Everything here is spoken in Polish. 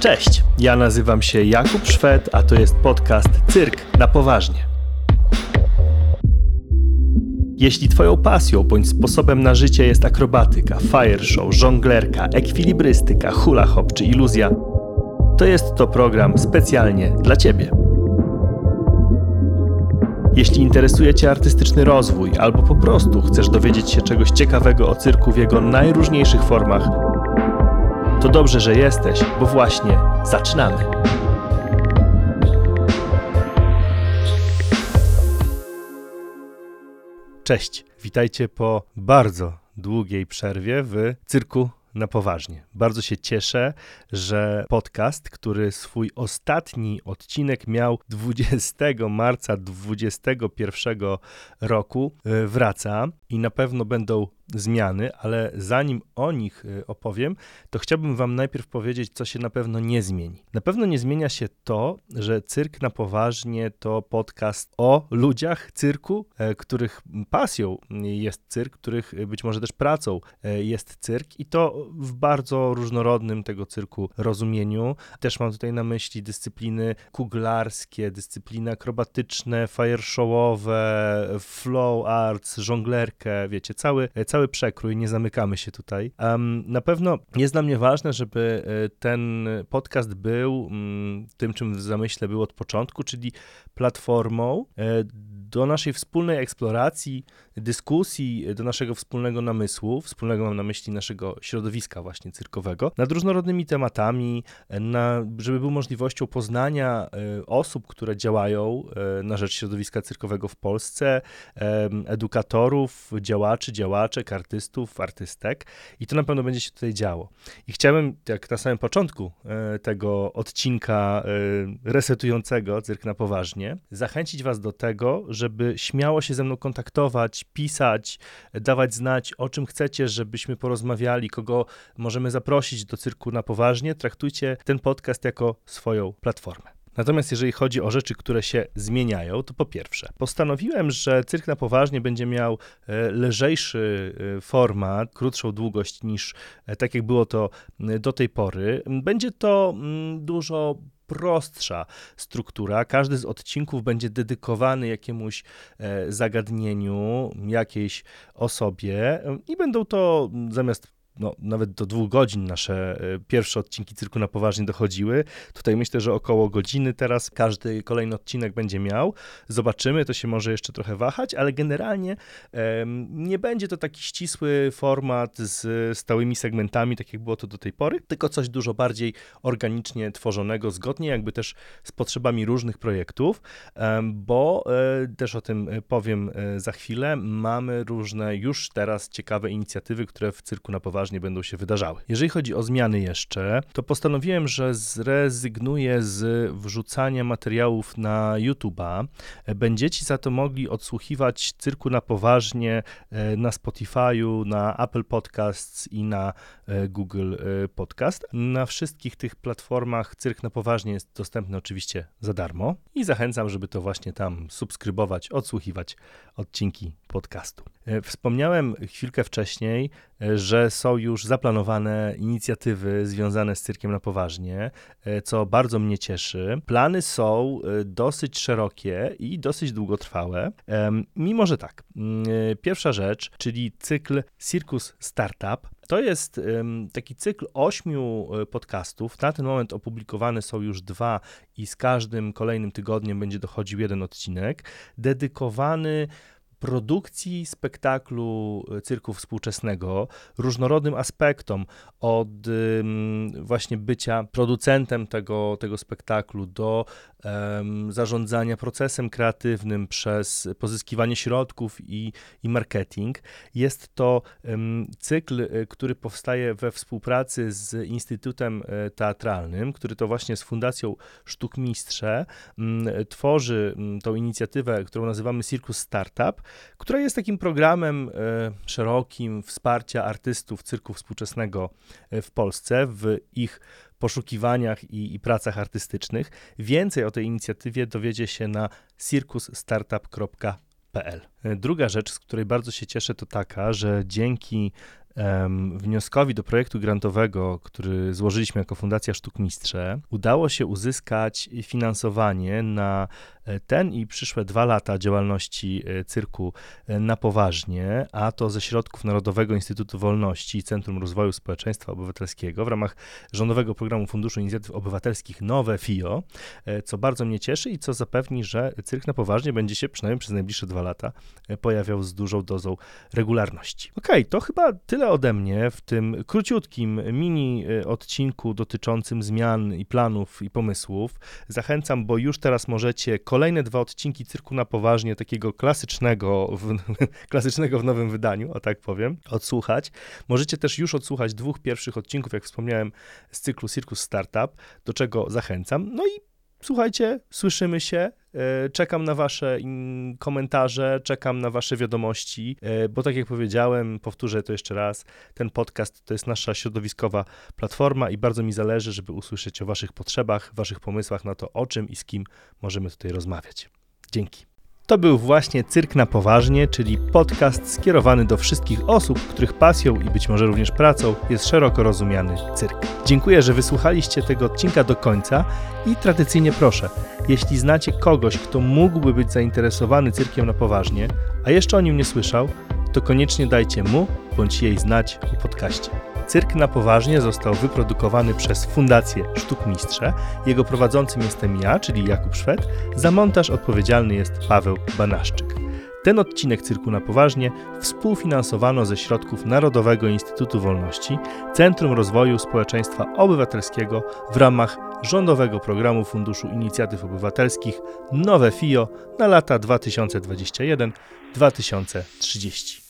Cześć, ja nazywam się Jakub Szwed, a to jest podcast Cyrk na poważnie. Jeśli Twoją pasją bądź sposobem na życie jest akrobatyka, fire show, żonglerka, ekwilibrystyka, hula hop czy iluzja, to jest to program specjalnie dla Ciebie. Jeśli interesuje Cię artystyczny rozwój albo po prostu chcesz dowiedzieć się czegoś ciekawego o cyrku w jego najróżniejszych formach, to dobrze, że jesteś, bo właśnie zaczynamy. Cześć, witajcie po bardzo długiej przerwie w cyrku na poważnie. Bardzo się cieszę, że podcast, który swój ostatni odcinek miał 20 marca 2021 roku, e, wraca i na pewno będą zmiany, ale zanim o nich y, opowiem, to chciałbym Wam najpierw powiedzieć, co się na pewno nie zmieni. Na pewno nie zmienia się to, że Cyrk na poważnie to podcast o ludziach cyrku, e, których pasją jest cyrk, których być może też pracą e, jest cyrk i to w bardzo różnorodnym tego cyrku rozumieniu. Też mam tutaj na myśli dyscypliny kuglarskie, dyscypliny akrobatyczne, fire showowe, flow arts, żonglerkę, wiecie, cały, cały przekrój, nie zamykamy się tutaj. Um, na pewno jest dla mnie ważne, żeby e, ten podcast był um, tym, czym w zamyśle był od początku, czyli platformą e, do naszej wspólnej eksploracji, dyskusji, do naszego wspólnego namysłu, wspólnego mam na myśli naszego środowiska właśnie cyrkowego, nad różnorodnymi tematami, na, żeby był możliwością poznania e, osób, które działają na rzecz środowiska cyrkowego w Polsce, edukatorów, działaczy, działaczek, artystów, artystek i to na pewno będzie się tutaj działo. I chciałem, jak na samym początku e, tego odcinka e, resetującego Cyrk na poważnie, zachęcić was do tego, żeby śmiało się ze mną kontaktować, pisać, dawać znać, o czym chcecie, żebyśmy porozmawiali, kogo możemy zaprosić do Cyrku na poważnie. Traktujcie ten podcast jako swoją platformę. Natomiast jeżeli chodzi o rzeczy, które się zmieniają, to po pierwsze, postanowiłem, że cyrk na poważnie będzie miał e, lżejszy e, format, krótszą długość niż e, tak jak było to do tej pory. Będzie to dużo prostsza struktura. Każdy z odcinków będzie dedykowany jakiemuś zagadnieniu, jakiejś osobie i będą to zamiast no, nawet do dwóch godzin nasze e, pierwsze odcinki Cyrku na Poważnie dochodziły. Tutaj myślę, że około godziny teraz każdy kolejny odcinek będzie miał. Zobaczymy, to się może jeszcze trochę wahać, ale generalnie nie będzie to taki ścisły format z stałymi segmentami, tak jak było to do tej pory, tylko coś dużo bardziej organicznie tworzonego, zgodnie jakby też z potrzebami różnych projektów, bo e, też o tym e, powiem za chwilę. Mamy różne już teraz ciekawe inicjatywy, które w Cyrku na Poważnie poważnie będą się wydarzały. Jeżeli chodzi o zmiany jeszcze, to postanowiłem, że zrezygnuję z wrzucania materiałów na YouTube'a. Będziecie za to mogli odsłuchiwać cyrku na poważnie e, na Spotify'u, na Apple Podcasts i na e, Google e, Podcast. Na wszystkich tych platformach cyrk na poważnie jest dostępny oczywiście za darmo i zachęcam, żeby to właśnie tam subskrybować, odsłuchiwać odcinki podcastu. Wspomniałem chwilkę wcześniej, że są już zaplanowane inicjatywy związane z cyrkiem na poważnie, e, co bardzo mnie cieszy. Plany są e, dosyć szerokie i dosyć długotrwałe. Mimo, że tak, e, pierwsza rzecz, czyli cykl Circus Startup, to jest taki cykl ośmiu podcastów. Na ten moment opublikowane są już dwa i z każdym kolejnym tygodniem będzie dochodził jeden odcinek, dedykowany produkcji spektaklu e, cyrku współczesnego, różnorodnym aspektom, od właśnie bycia producentem tego, tego spektaklu do zarządzania procesem kreatywnym przez pozyskiwanie środków i, i marketing. Jest to cykl, e, który powstaje we współpracy z Instytutem e, Teatralnym, który to właśnie z Fundacją Sztuk Mistrze um, tworzy tą inicjatywę, którą nazywamy Circus Startup, która jest takim programem e, szerokim wsparcia artystów cyrku współczesnego e, w Polsce w ich poszukiwaniach i, i, pracach artystycznych. Więcej o tej inicjatywie dowiedzie się na circusstartup.pl. E, druga rzecz, z której bardzo się cieszę, to taka, że dzięki wnioskowi do projektu grantowego, który złożyliśmy jako Fundacja Sztuk Mistrze, udało się uzyskać finansowanie na ten i przyszłe dwa lata działalności e, cyrku e, na poważnie, a to ze środków Narodowego Instytutu Wolności i Centrum Rozwoju Społeczeństwa Obywatelskiego w ramach rządowego programu Funduszu Inicjatyw Obywatelskich Nowe FIO, e, co bardzo mnie cieszy i co zapewni, że cyrk na poważnie będzie się przynajmniej przez najbliższe dwa lata pojawiał z dużą dozą regularności. Okej, to chyba tyle ode mnie w tym króciutkim mini odcinku dotyczącym zmian i planów i pomysłów. Zachęcam, bo już teraz możecie kolejne dwa odcinki cyrku na poważnie, takiego klasycznego w, klasycznego w nowym wydaniu, o tak powiem, odsłuchać. Możecie też już odsłuchać dwóch pierwszych odcinków, jak wspomniałem, z cyklu Circus Startup, do czego zachęcam. No i słuchajcie, słyszymy się. e, Czekam na Wasze komentarze, czekam na Wasze wiadomości, e, bo tak jak powiedziałem, powtórzę to jeszcze raz, ten podcast to jest nasza środowiskowa platforma i bardzo mi zależy, żeby usłyszeć o Waszych potrzebach, Waszych pomysłach na to, o czym i z kim możemy tutaj rozmawiać. Dzięki. To był właśnie Cyrk na Poważnie, czyli podcast skierowany do wszystkich osób, których pasją i być może również pracą jest szeroko rozumiany cyrk. Dziękuję, że wysłuchaliście tego odcinka do końca i tradycyjnie proszę, jeśli znacie kogoś, kto mógłby być zainteresowany cyrkiem na poważnie, a jeszcze o nim nie słyszał, to koniecznie dajcie mu bądź jej znać o podcaście. Cyrk na poważnie został wyprodukowany przez Fundację Sztuk Mistrze. Jego prowadzącym jestem ja, czyli Jakub Szwed. Za montaż odpowiedzialny jest Paweł Banaszczyk. Ten odcinek Cyrku na Poważnie współfinansowano ze środków Narodowego Instytutu Wolności, Centrum Rozwoju Społeczeństwa Obywatelskiego w ramach rządowego programu Funduszu Inicjatyw Obywatelskich Nowe FIO na lata 2021-2030.